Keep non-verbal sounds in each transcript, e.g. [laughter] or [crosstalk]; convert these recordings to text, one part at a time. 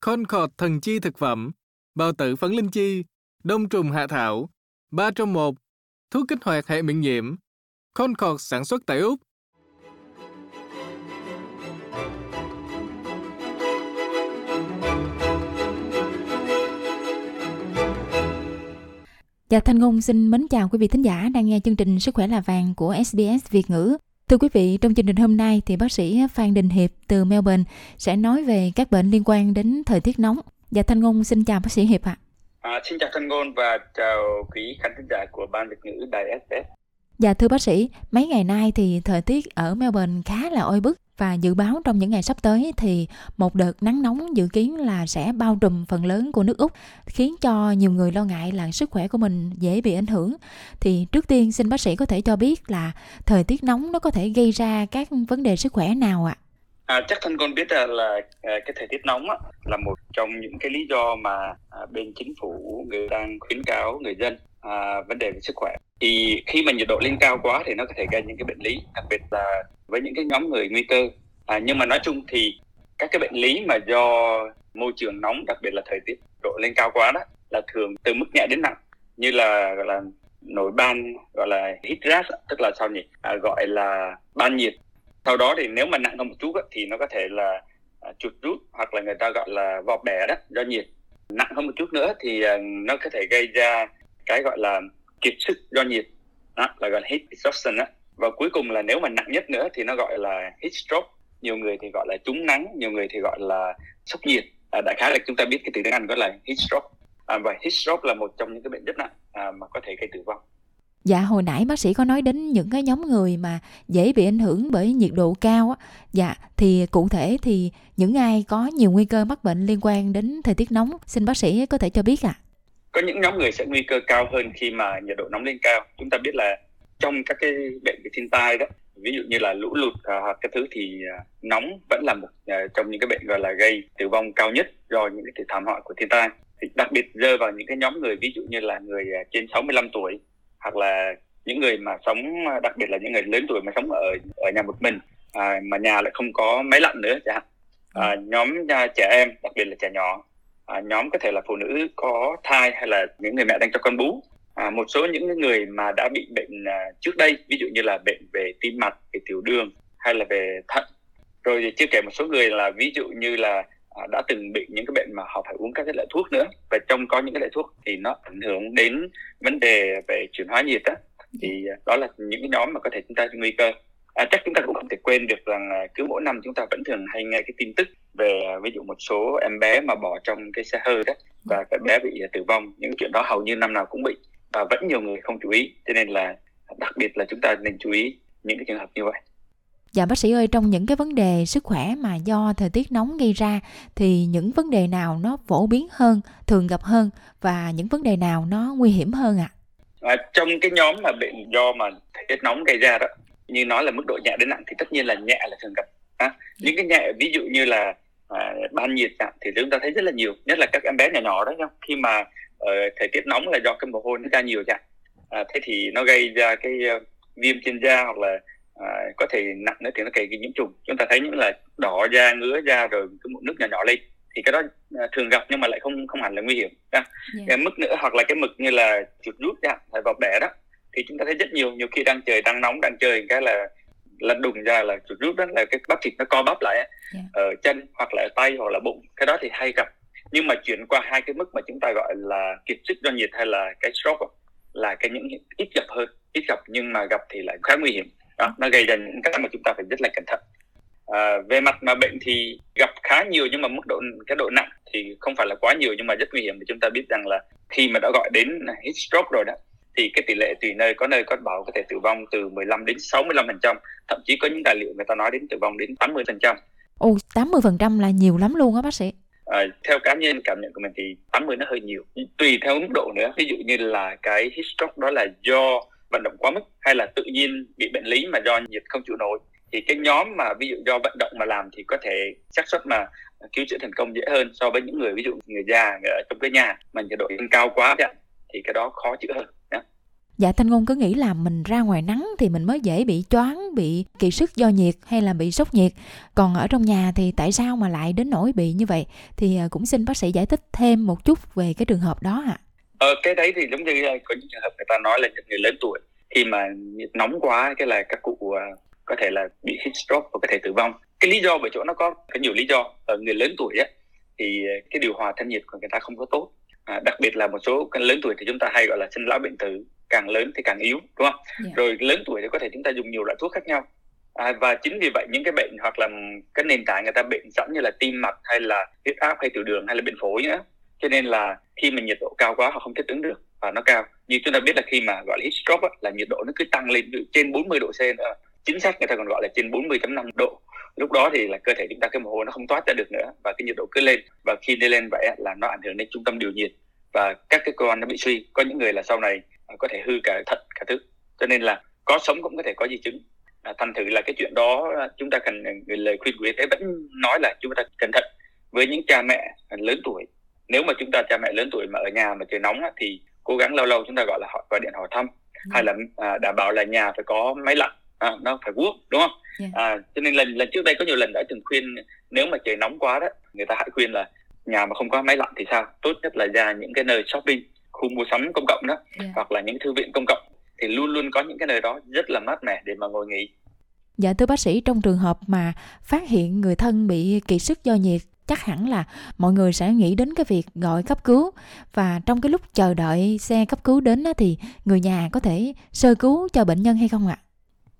Khôn Khọt thần chi thực phẩm, bao tử phấn linh chi, đông trùng hạ thảo, Ba trong Một, thuốc kích hoạt hệ miễn nhiễm. Khọt sản xuất tại Úc. Dạ Thanh Ngôn xin mến chào quý vị thính giả đang nghe chương trình Sức khỏe là vàng của SBS Việt ngữ. Thưa quý vị, trong chương trình hôm nay thì bác sĩ Phan Đình Hiệp từ Melbourne sẽ nói về các bệnh liên quan đến thời tiết nóng. Dạ Thanh Ngôn xin chào bác sĩ Hiệp ạ. À. À, xin chào Thanh Ngôn và chào quý khán thính giả của Ban Việt ngữ Đài SBS. Dạ thưa bác sĩ, mấy ngày nay thì thời tiết ở Melbourne khá là oi bức và dự báo trong những ngày sắp tới thì một đợt nắng nóng dự kiến là sẽ bao trùm phần lớn của nước Úc, khiến cho nhiều người lo ngại là sức khỏe của mình dễ bị ảnh hưởng. Thì trước tiên xin bác sĩ có thể cho biết là thời tiết nóng nó có thể gây ra các vấn đề sức khỏe nào ạ? À? À, chắc thân con biết à, là, là cái thời tiết nóng á, là một trong những cái lý do mà à, bên chính phủ người đang khuyến cáo người dân à, vấn đề về sức khỏe. Thì khi mà nhiệt độ lên cao quá thì nó có thể gây những cái bệnh lý đặc biệt là với những cái nhóm người nguy cơ. À, nhưng mà nói chung thì các cái bệnh lý mà do môi trường nóng đặc biệt là thời tiết độ lên cao quá đó là thường từ mức nhẹ đến nặng như là gọi là nổi ban gọi là heat rash tức là sao nhỉ? À, gọi là ban nhiệt. Sau đó thì nếu mà nặng hơn một chút đó, thì nó có thể là à, chuột rút hoặc là người ta gọi là vò bẻ đó do nhiệt. Nặng hơn một chút nữa thì à, nó có thể gây ra cái gọi là kiệt sức do nhiệt đó, là gọi là heat exhaustion đó. và cuối cùng là nếu mà nặng nhất nữa thì nó gọi là heat stroke nhiều người thì gọi là trúng nắng nhiều người thì gọi là sốc nhiệt à, đại khái là chúng ta biết cái từ tiếng Anh gọi là heat stroke à, và heat stroke là một trong những cái bệnh rất nặng à, mà có thể gây tử vong Dạ hồi nãy bác sĩ có nói đến những cái nhóm người mà dễ bị ảnh hưởng bởi nhiệt độ cao á. Dạ thì cụ thể thì những ai có nhiều nguy cơ mắc bệnh liên quan đến thời tiết nóng xin bác sĩ có thể cho biết ạ. À? Có những nhóm người sẽ nguy cơ cao hơn khi mà nhiệt độ nóng lên cao. Chúng ta biết là trong các cái bệnh về thiên tai đó ví dụ như là lũ lụt hoặc cái thứ thì à, nóng vẫn là một à, trong những cái bệnh gọi là gây tử vong cao nhất do những cái thảm họa của thiên tai thì đặc biệt rơi vào những cái nhóm người ví dụ như là người à, trên 65 tuổi hoặc là những người mà sống đặc biệt là những người lớn tuổi mà sống ở ở nhà một mình à, mà nhà lại không có máy lạnh nữa chẳng hạn à, ừ. nhóm trẻ em đặc biệt là trẻ nhỏ à, nhóm có thể là phụ nữ có thai hay là những người mẹ đang cho con bú. À, một số những người mà đã bị bệnh à, trước đây ví dụ như là bệnh về tim mạch về tiểu đường hay là về thận. Rồi thì chưa kể một số người là ví dụ như là à, đã từng bị những cái bệnh mà họ phải uống các cái loại thuốc nữa. Và trong có những cái loại thuốc thì nó ảnh hưởng đến vấn đề về chuyển hóa nhiệt đó thì à, đó là những cái nhóm mà có thể chúng ta nguy cơ. À, chắc chúng ta cũng không thể quên được rằng à, cứ mỗi năm chúng ta vẫn thường hay nghe cái tin tức về à, ví dụ một số em bé mà bỏ trong cái xe hơi đó và các bé bị tử vong những chuyện đó hầu như năm nào cũng bị và vẫn nhiều người không chú ý cho nên là đặc biệt là chúng ta nên chú ý những cái trường hợp như vậy Dạ bác sĩ ơi, trong những cái vấn đề sức khỏe mà do thời tiết nóng gây ra thì những vấn đề nào nó phổ biến hơn, thường gặp hơn và những vấn đề nào nó nguy hiểm hơn ạ? À? À, trong cái nhóm mà bệnh do mà thời tiết nóng gây ra đó, như nói là mức độ nhẹ đến nặng thì tất nhiên là nhẹ là thường gặp. À, những cái nhẹ ví dụ như là à, ban nhiệt chẳng, thì chúng ta thấy rất là nhiều, nhất là các em bé nhỏ nhỏ đó nhá. Khi mà uh, thời tiết nóng là do cái mồ hôi nó ra nhiều chẳng. À, thế thì nó gây ra cái uh, viêm trên da hoặc là à, có thể nặng nữa thì nó kể cái nhiễm trùng chúng ta thấy những là đỏ da ngứa da rồi cái mụn nước nhỏ nhỏ lên thì cái đó à, thường gặp nhưng mà lại không không hẳn là nguy hiểm yeah. Dạ. cái mức nữa hoặc là cái mực như là chuột rút hay vọc bẻ đó thì chúng ta thấy rất nhiều nhiều khi đang trời đang nóng đang chơi cái là là đùng ra là chuột rút đó là cái bắp thịt nó co bắp lại yeah. Dạ. ở chân hoặc là ở tay hoặc là bụng cái đó thì hay gặp nhưng mà chuyển qua hai cái mức mà chúng ta gọi là kiệt sức do nhiệt hay là cái stroke là cái những ít gặp hơn ít gặp nhưng mà gặp thì lại khá nguy hiểm đó nó gây ra những cái mà chúng ta phải rất là cẩn thận à, về mặt mà bệnh thì gặp khá nhiều nhưng mà mức độ cái độ nặng thì không phải là quá nhiều nhưng mà rất nguy hiểm thì chúng ta biết rằng là khi mà đã gọi đến heat stroke rồi đó thì cái tỷ lệ tùy nơi có nơi có bảo có thể tử vong từ 15 đến 65 phần trăm. Thậm chí có những tài liệu người ta nói đến tử vong đến 80 phần trăm. Ồ, 80 phần trăm là nhiều lắm luôn á bác sĩ. À, theo cá nhân cảm nhận của mình thì 80 nó hơi nhiều. Tùy theo mức độ nữa. Ví dụ như là cái heat stroke đó là do vận động quá mức hay là tự nhiên bị bệnh lý mà do nhiệt không chịu nổi. Thì cái nhóm mà ví dụ do vận động mà làm thì có thể xác suất mà cứu chữa thành công dễ hơn so với những người ví dụ người già ở trong cái nhà mà nhiệt độ cao quá thì cái đó khó chữa hơn. Dạ Thanh Ngôn cứ nghĩ là mình ra ngoài nắng thì mình mới dễ bị choáng, bị kỳ sức do nhiệt hay là bị sốc nhiệt. Còn ở trong nhà thì tại sao mà lại đến nỗi bị như vậy? Thì à, cũng xin bác sĩ giải thích thêm một chút về cái trường hợp đó ạ. À. Ờ, cái đấy thì giống như có những trường hợp người ta nói là những người lớn tuổi khi mà nhiệt nóng quá cái là các cụ uh, có thể là bị heat stroke và có thể tử vong. Cái lý do bởi chỗ nó có có nhiều lý do. Ở người lớn tuổi á thì cái điều hòa thân nhiệt của người ta không có tốt. À, đặc biệt là một số cái lớn tuổi thì chúng ta hay gọi là sinh lão bệnh tử càng lớn thì càng yếu đúng không? Yeah. Dạ. Rồi lớn tuổi thì có thể chúng ta dùng nhiều loại thuốc khác nhau. À, và chính vì vậy những cái bệnh hoặc là cái nền tảng người ta bệnh sẵn như là tim mạch hay là huyết áp hay tiểu đường hay là bệnh phổi nữa cho nên là khi mà nhiệt độ cao quá họ không thích ứng được và nó cao như chúng ta biết là khi mà gọi là heat stroke á, là nhiệt độ nó cứ tăng lên trên 40 độ C nữa chính xác người ta còn gọi là trên 40.5 độ lúc đó thì là cơ thể chúng ta cái mồ hôi nó không toát ra được nữa và cái nhiệt độ cứ lên. Và khi đi lên vậy là nó ảnh hưởng đến trung tâm điều nhiệt và các cái cơ quan nó bị suy. Có những người là sau này có thể hư cả thận cả thứ. Cho nên là có sống cũng có thể có di chứng. À, thành thử là cái chuyện đó chúng ta cần lời khuyên của y tế vẫn nói là chúng ta cẩn thận với những cha mẹ lớn tuổi. Nếu mà chúng ta cha mẹ lớn tuổi mà ở nhà mà trời nóng á, thì cố gắng lâu lâu chúng ta gọi là họ gọi điện hỏi thăm. Ừ. hay là à, đảm bảo là nhà phải có máy lạnh à, nó phải vuốt đúng không yeah. Dạ. à, cho nên lần lần trước đây có nhiều lần đã từng khuyên nếu mà trời nóng quá đó người ta hãy khuyên là nhà mà không có máy lạnh thì sao tốt nhất là ra những cái nơi shopping khu mua sắm công cộng đó yeah. Dạ. hoặc là những thư viện công cộng thì luôn luôn có những cái nơi đó rất là mát mẻ để mà ngồi nghỉ Dạ thưa bác sĩ, trong trường hợp mà phát hiện người thân bị kiệt sức do nhiệt chắc hẳn là mọi người sẽ nghĩ đến cái việc gọi cấp cứu và trong cái lúc chờ đợi xe cấp cứu đến thì người nhà có thể sơ cứu cho bệnh nhân hay không ạ?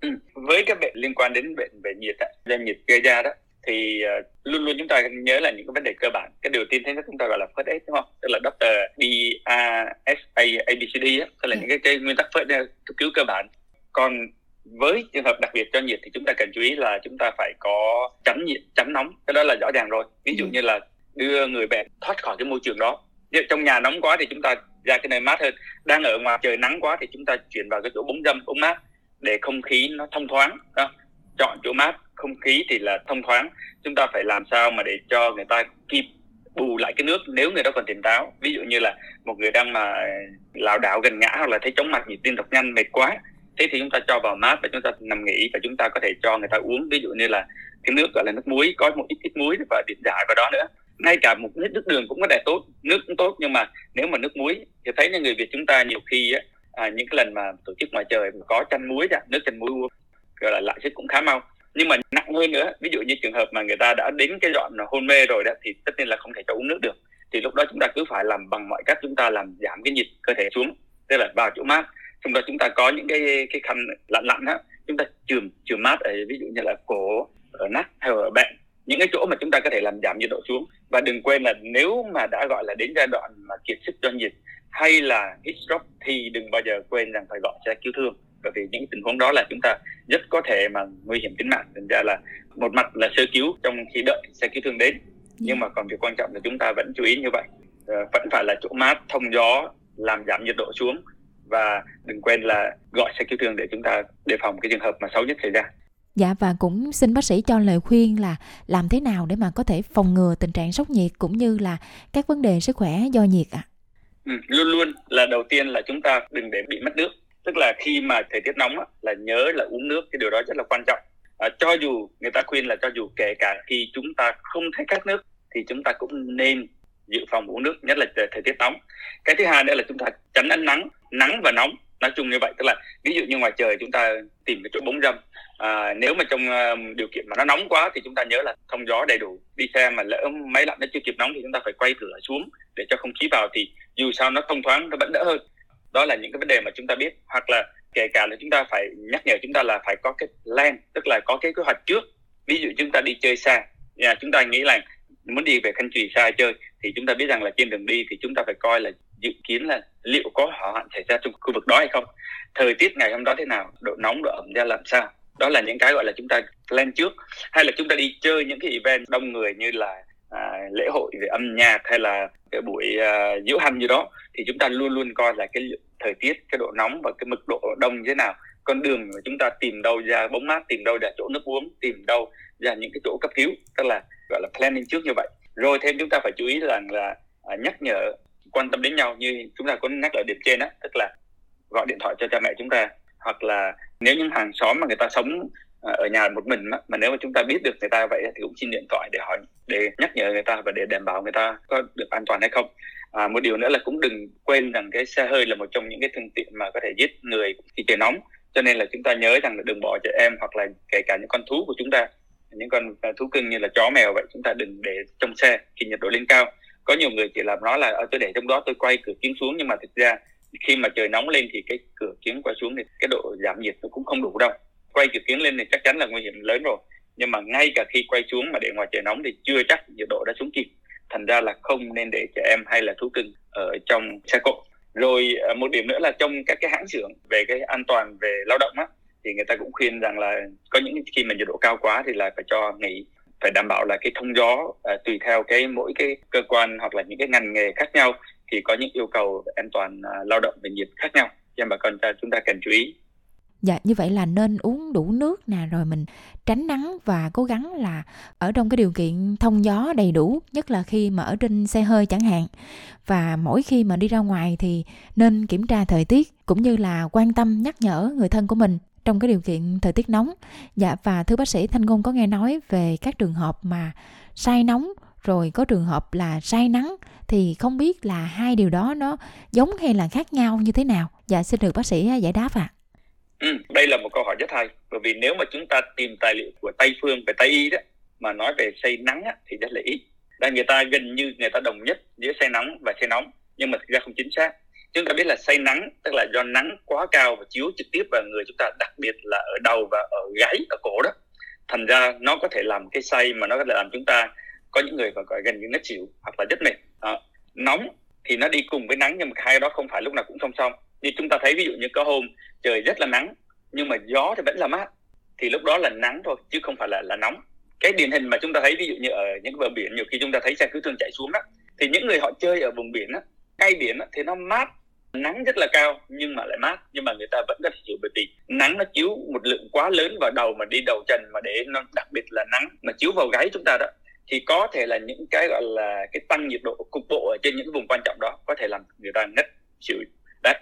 Ừ. [clears throat] Với các bệnh liên quan đến bệnh về nhiệt, do nhiệt gây ra đó thì uh, luôn luôn chúng ta nhớ là những cái vấn đề cơ bản cái điều tiên thế chúng ta gọi là first aid đúng không tức là doctor D A S A A B C D á tức là ừ. những cái, cái nguyên tắc first aid cấp cứu cơ bản còn với trường hợp đặc biệt cho nhiệt thì chúng ta cần chú ý là chúng ta phải có chấm nhiệt chấm nóng cái đó là rõ ràng rồi ví dụ ừ. như là đưa người bệnh thoát khỏi cái môi trường đó Nếu trong nhà nóng quá thì chúng ta ra cái nơi mát hơn đang ở ngoài trời nắng quá thì chúng ta chuyển vào cái chỗ bóng dâm bóng mát để không khí nó thông thoáng đó. chọn chỗ mát không khí thì là thông thoáng. Chúng ta phải làm sao mà để cho người ta kịp bù lại cái nước nếu người đó còn tỉnh táo. Ví dụ như là một người đang mà ờ, lảo đảo gần ngã hoặc là thấy chóng mặt nhịp tim đập nhanh mệt quá thế thì chúng ta cho vào mát và chúng ta nằm nghỉ và chúng ta có thể cho người ta uống. Ví dụ như là cái nước gọi là nước muối có một ít ít muối và điện giải vào đó nữa. Ngay cả một ít nước đường cũng có thể tốt nước cũng tốt nhưng mà nếu mà nước muối thì thấy như người việt chúng ta nhiều khi á, à, những cái lần mà tổ chức ngoài trời mà có chăn muối ra nước chăn muối gọi là lại sức cũng khá mau. Nhưng mà nặng hơn nữa ví dụ như trường hợp mà người ta đã đến cái đoạn hôn mê rồi đó thì tất nhiên là không thể cho uống nước được. Thì lúc đó chúng ta cứ phải làm bằng mọi cách chúng ta làm giảm cái nhiệt cơ thể xuống tức là vào chỗ mát. Trong đó chúng ta có những cái cái khăn lặn lặn á chúng ta chườm chườm mát ở ví dụ như là cổ ở nách hay ở bẹn. Những cái chỗ mà chúng ta có thể làm giảm nhiệt độ xuống. Và đừng quên là nếu mà đã gọi là đến giai đoạn mà kiệt sức do nhiệt hay là stroke thì đừng bao giờ quên rằng phải gọi xe cứu thương bởi vì những tình huống đó là chúng ta rất có thể mà nguy hiểm tính mạng thành ra là một mặt là sơ cứu trong khi đợi xe cứu thương đến nhưng mà còn việc quan trọng là chúng ta vẫn chú ý như vậy ờ, vẫn phải là chỗ mát thông gió làm giảm nhiệt độ xuống và đừng quên là gọi xe cứu thương để chúng ta đề phòng cái trường hợp mà xấu nhất xảy ra. Dạ và cũng xin bác sĩ cho lời khuyên là làm thế nào để mà có thể phòng ngừa tình trạng sốc nhiệt cũng như là các vấn đề sức khỏe do nhiệt ạ? À? Ừ, luôn luôn là đầu tiên là chúng ta đừng để bị mất nước. Tức là khi mà thời tiết nóng á, là nhớ là uống nước cái điều đó rất là quan trọng. À, cho dù người ta khuyên là cho dù kể cả khi chúng ta không thấy khát nước thì chúng ta cũng nên dự phòng uống nước nhất là thời tiết nóng cái thứ hai nữa là chúng ta tránh ánh nắng nắng và nóng nói chung như vậy tức là ví dụ như ngoài trời chúng ta tìm cái chỗ bóng râm à, nếu mà trong uh, điều kiện mà nó nóng quá thì chúng ta nhớ là thông gió đầy đủ. Đi xe mà lỡ máy lạnh nó chưa kịp nóng thì chúng ta phải quay cửa xuống để cho không khí vào thì dù sao nó thông thoáng nó vẫn đỡ hơn. Đó là những cái vấn đề mà chúng ta biết. Hoặc là kể cả là chúng ta phải nhắc nhở chúng ta là phải có cái plan tức là có cái kế hoạch trước. Ví dụ chúng ta đi chơi xa nhà chúng ta nghĩ là muốn đi về Thanh Trì xa chơi thì chúng ta biết rằng là trên đường đi thì chúng ta phải coi là dự kiến là liệu có hỏa hoạn xảy ra trong khu vực đó hay không. Thời tiết ngày hôm đó thế nào độ nóng độ ẩm ra làm sao đó là những cái gọi là chúng ta plan trước hay là chúng ta đi chơi những cái event đông người như là à, lễ hội về âm nhạc hay là cái buổi à, diễu hành như đó thì chúng ta luôn luôn coi là cái thời tiết cái độ nóng và cái mực độ đông như thế nào. Con đường mà chúng ta tìm đâu ra bóng mát tìm đâu ra chỗ nước uống tìm đâu ra những cái chỗ cấp cứu tức là gọi là planning trước như vậy. Rồi thêm chúng ta phải chú ý rằng là à, nhắc nhở quan tâm đến nhau như chúng ta có nhắc ở điểm trên đó tức là gọi điện thoại cho cha mẹ chúng ta hoặc là nếu những hàng xóm mà người ta sống à, ở nhà một mình mà nếu mà chúng ta biết được người ta vậy thì cũng xin điện thoại để hỏi để nhắc nhở người ta và để đảm bảo người ta có được an toàn hay không. À, một điều nữa là cũng đừng quên rằng cái xe hơi là một trong những cái phương tiện mà có thể giết người khi trời nóng. Cho nên là chúng ta nhớ rằng là đừng bỏ trẻ em hoặc là kể cả những con thú của chúng ta những con à, thú cưng như là chó mèo vậy chúng ta đừng để trong xe khi nhiệt độ lên cao. Có nhiều người chỉ làm nói là ờ, tôi để trong đó tôi quay cửa kính xuống. Nhưng mà thực ra khi mà trời nóng lên thì cái cửa kiếng quay xuống thì cái độ giảm nhiệt nó cũng không đủ đâu. Quay cửa kiếng lên thì chắc chắn là nguy hiểm lớn rồi. Nhưng mà ngay cả khi quay xuống mà để ngoài trời nóng thì chưa chắc nhiệt độ đã xuống kịp. Thành ra là không nên để trẻ em hay là thú cưng ở trong xe cộ. Rồi à, một điểm nữa là trong các cái hãng xưởng về cái an toàn về lao động á thì người ta cũng khuyên rằng là có những khi mà nhiệt độ cao quá thì là phải cho nghỉ phải đảm bảo là cái thông gió à, tùy theo cái mỗi cái cơ quan hoặc là những cái ngành nghề khác nhau thì có những yêu cầu an toàn à, lao động về nhiệt khác nhau, cho bà con chúng ta cần chú ý Dạ như vậy là nên uống đủ nước nè, rồi mình tránh nắng và cố gắng là ở trong cái điều kiện thông gió đầy đủ, nhất là khi mà ở trên xe hơi chẳng hạn và mỗi khi mà đi ra ngoài thì nên kiểm tra thời tiết, cũng như là quan tâm, nhắc nhở người thân của mình trong cái điều kiện thời tiết nóng. Dạ và thưa bác sĩ Thanh Ngôn có nghe nói về các trường hợp mà say nóng rồi có trường hợp là say nắng thì không biết là hai điều đó nó giống hay là khác nhau như thế nào? Dạ xin được bác sĩ à, giải đáp ạ. À. Ừ, đây là một câu hỏi rất hay bởi vì nếu mà chúng ta tìm tài liệu của Tây phương về Tây y đó mà nói về say nắng á, thì rất là ít. Đang người ta gần như người ta đồng nhất giữa say nắng và say nóng nhưng mà thực ra không chính xác chúng ta biết là say nắng tức là do nắng quá cao và chiếu trực tiếp vào người chúng ta đặc biệt là ở đầu và ở gáy ở cổ đó thành ra nó có thể làm cái say mà nó có thể làm chúng ta có những người còn gọi gần như ngất xỉu hoặc là rất mệt đó. nóng thì nó đi cùng với nắng nhưng mà hai đó không phải lúc nào cũng song song. Như chúng ta thấy ví dụ như có hôm trời rất là nắng nhưng mà gió thì vẫn là mát thì lúc đó là nắng thôi chứ không phải là là nóng. Cái điển hình mà chúng ta thấy ví dụ như ở những bờ biển nhiều khi chúng ta thấy xe cứu thương chạy xuống đó thì những người họ chơi ở vùng biển đó, ngay biển đó, thì nó mát nắng rất là cao nhưng mà lại mát nhưng mà người ta vẫn có thể hiểu bởi vì nắng nó chiếu một lượng quá lớn vào đầu mà đi đầu trần mà để nó đặc biệt là nắng mà chiếu vào gáy chúng ta đó thì có thể là những cái gọi là cái tăng nhiệt độ cục bộ ở trên những vùng quan trọng đó có thể làm người ta ngất chịu đấy.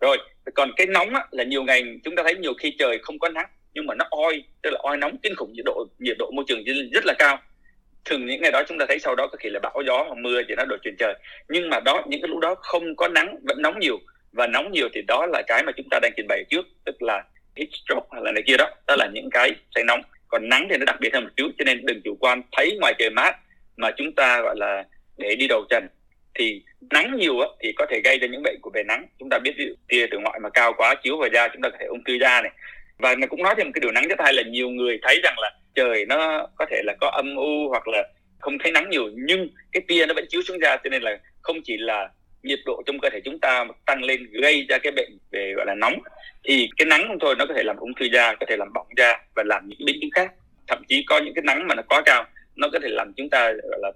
Rồi còn cái nóng á, là nhiều ngày chúng ta thấy nhiều khi trời không có nắng nhưng mà nó oi tức là oi nóng kinh khủng nhiệt độ nhiệt độ môi trường rất là cao. Thường những ngày đó chúng ta thấy sau đó có khi là bão gió hoặc mưa thì nó đổi chuyển trời. Nhưng mà đó những cái lúc đó không có nắng vẫn nóng nhiều. Và nóng nhiều thì đó là cái mà chúng ta đang trình bày trước tức là heat stroke hay là này kia đó. Đó là những cái say nóng còn nắng thì nó đặc biệt hơn một chút cho nên đừng chủ quan thấy ngoài trời mát mà chúng ta gọi là để đi đầu trần thì nắng nhiều á, thì có thể gây ra những bệnh của về nắng. Chúng ta biết tia từ ngoại mà cao quá chiếu vào da chúng ta có thể ung thư da này. Và mình cũng nói thêm một cái điều nắng rất hay là nhiều người thấy rằng là trời nó có thể là có âm u hoặc là không thấy nắng nhiều nhưng cái tia nó vẫn chiếu xuống da cho nên là không chỉ là nhiệt độ trong cơ thể chúng ta tăng lên gây ra cái bệnh về gọi là nóng thì cái nắng không thôi nó có thể làm ung thư da có thể làm bỏng da và làm những biến chứng khác. Thậm chí có những cái nắng mà nó quá cao nó có thể làm chúng ta gọi là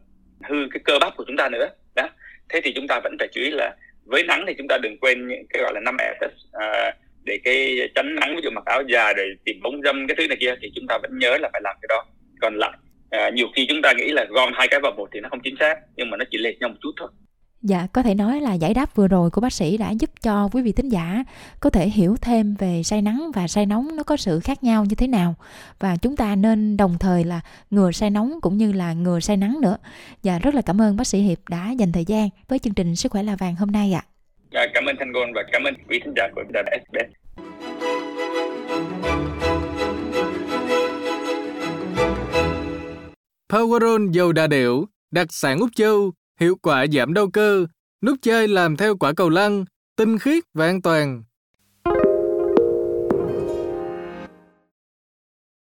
hư cái cơ bắp của chúng ta nữa. Đó. Thế thì chúng ta vẫn phải chú ý là với nắng thì chúng ta đừng quên những cái gọi là năm e S à, để cái tránh nắng ví dụ mặc áo dài để tìm bóng dâm cái thứ này kia thì chúng ta vẫn nhớ là phải làm cái đó. Còn lại à, nhiều khi chúng ta nghĩ là gom hai cái vào một thì nó không chính xác nhưng mà nó chỉ lệch nhau một chút thôi. Dạ, có thể nói là giải đáp vừa rồi của bác sĩ đã giúp cho quý vị thính giả có thể hiểu thêm về say nắng và say nóng nó có sự khác nhau như thế nào và chúng ta nên đồng thời là ngừa say nóng cũng như là ngừa say nắng nữa. Dạ, rất là cảm ơn bác sĩ Hiệp đã dành thời gian với chương trình Sức khỏe là vàng hôm nay ạ. À. Dạ, cảm ơn Thanh Gôn và cảm ơn quý thính giả của đài SBS. Powerol dầu đa điểu, đặc sản Úc Châu, hiệu quả giảm đau cơ, nút chơi làm theo quả cầu lăn, tinh khiết và an toàn.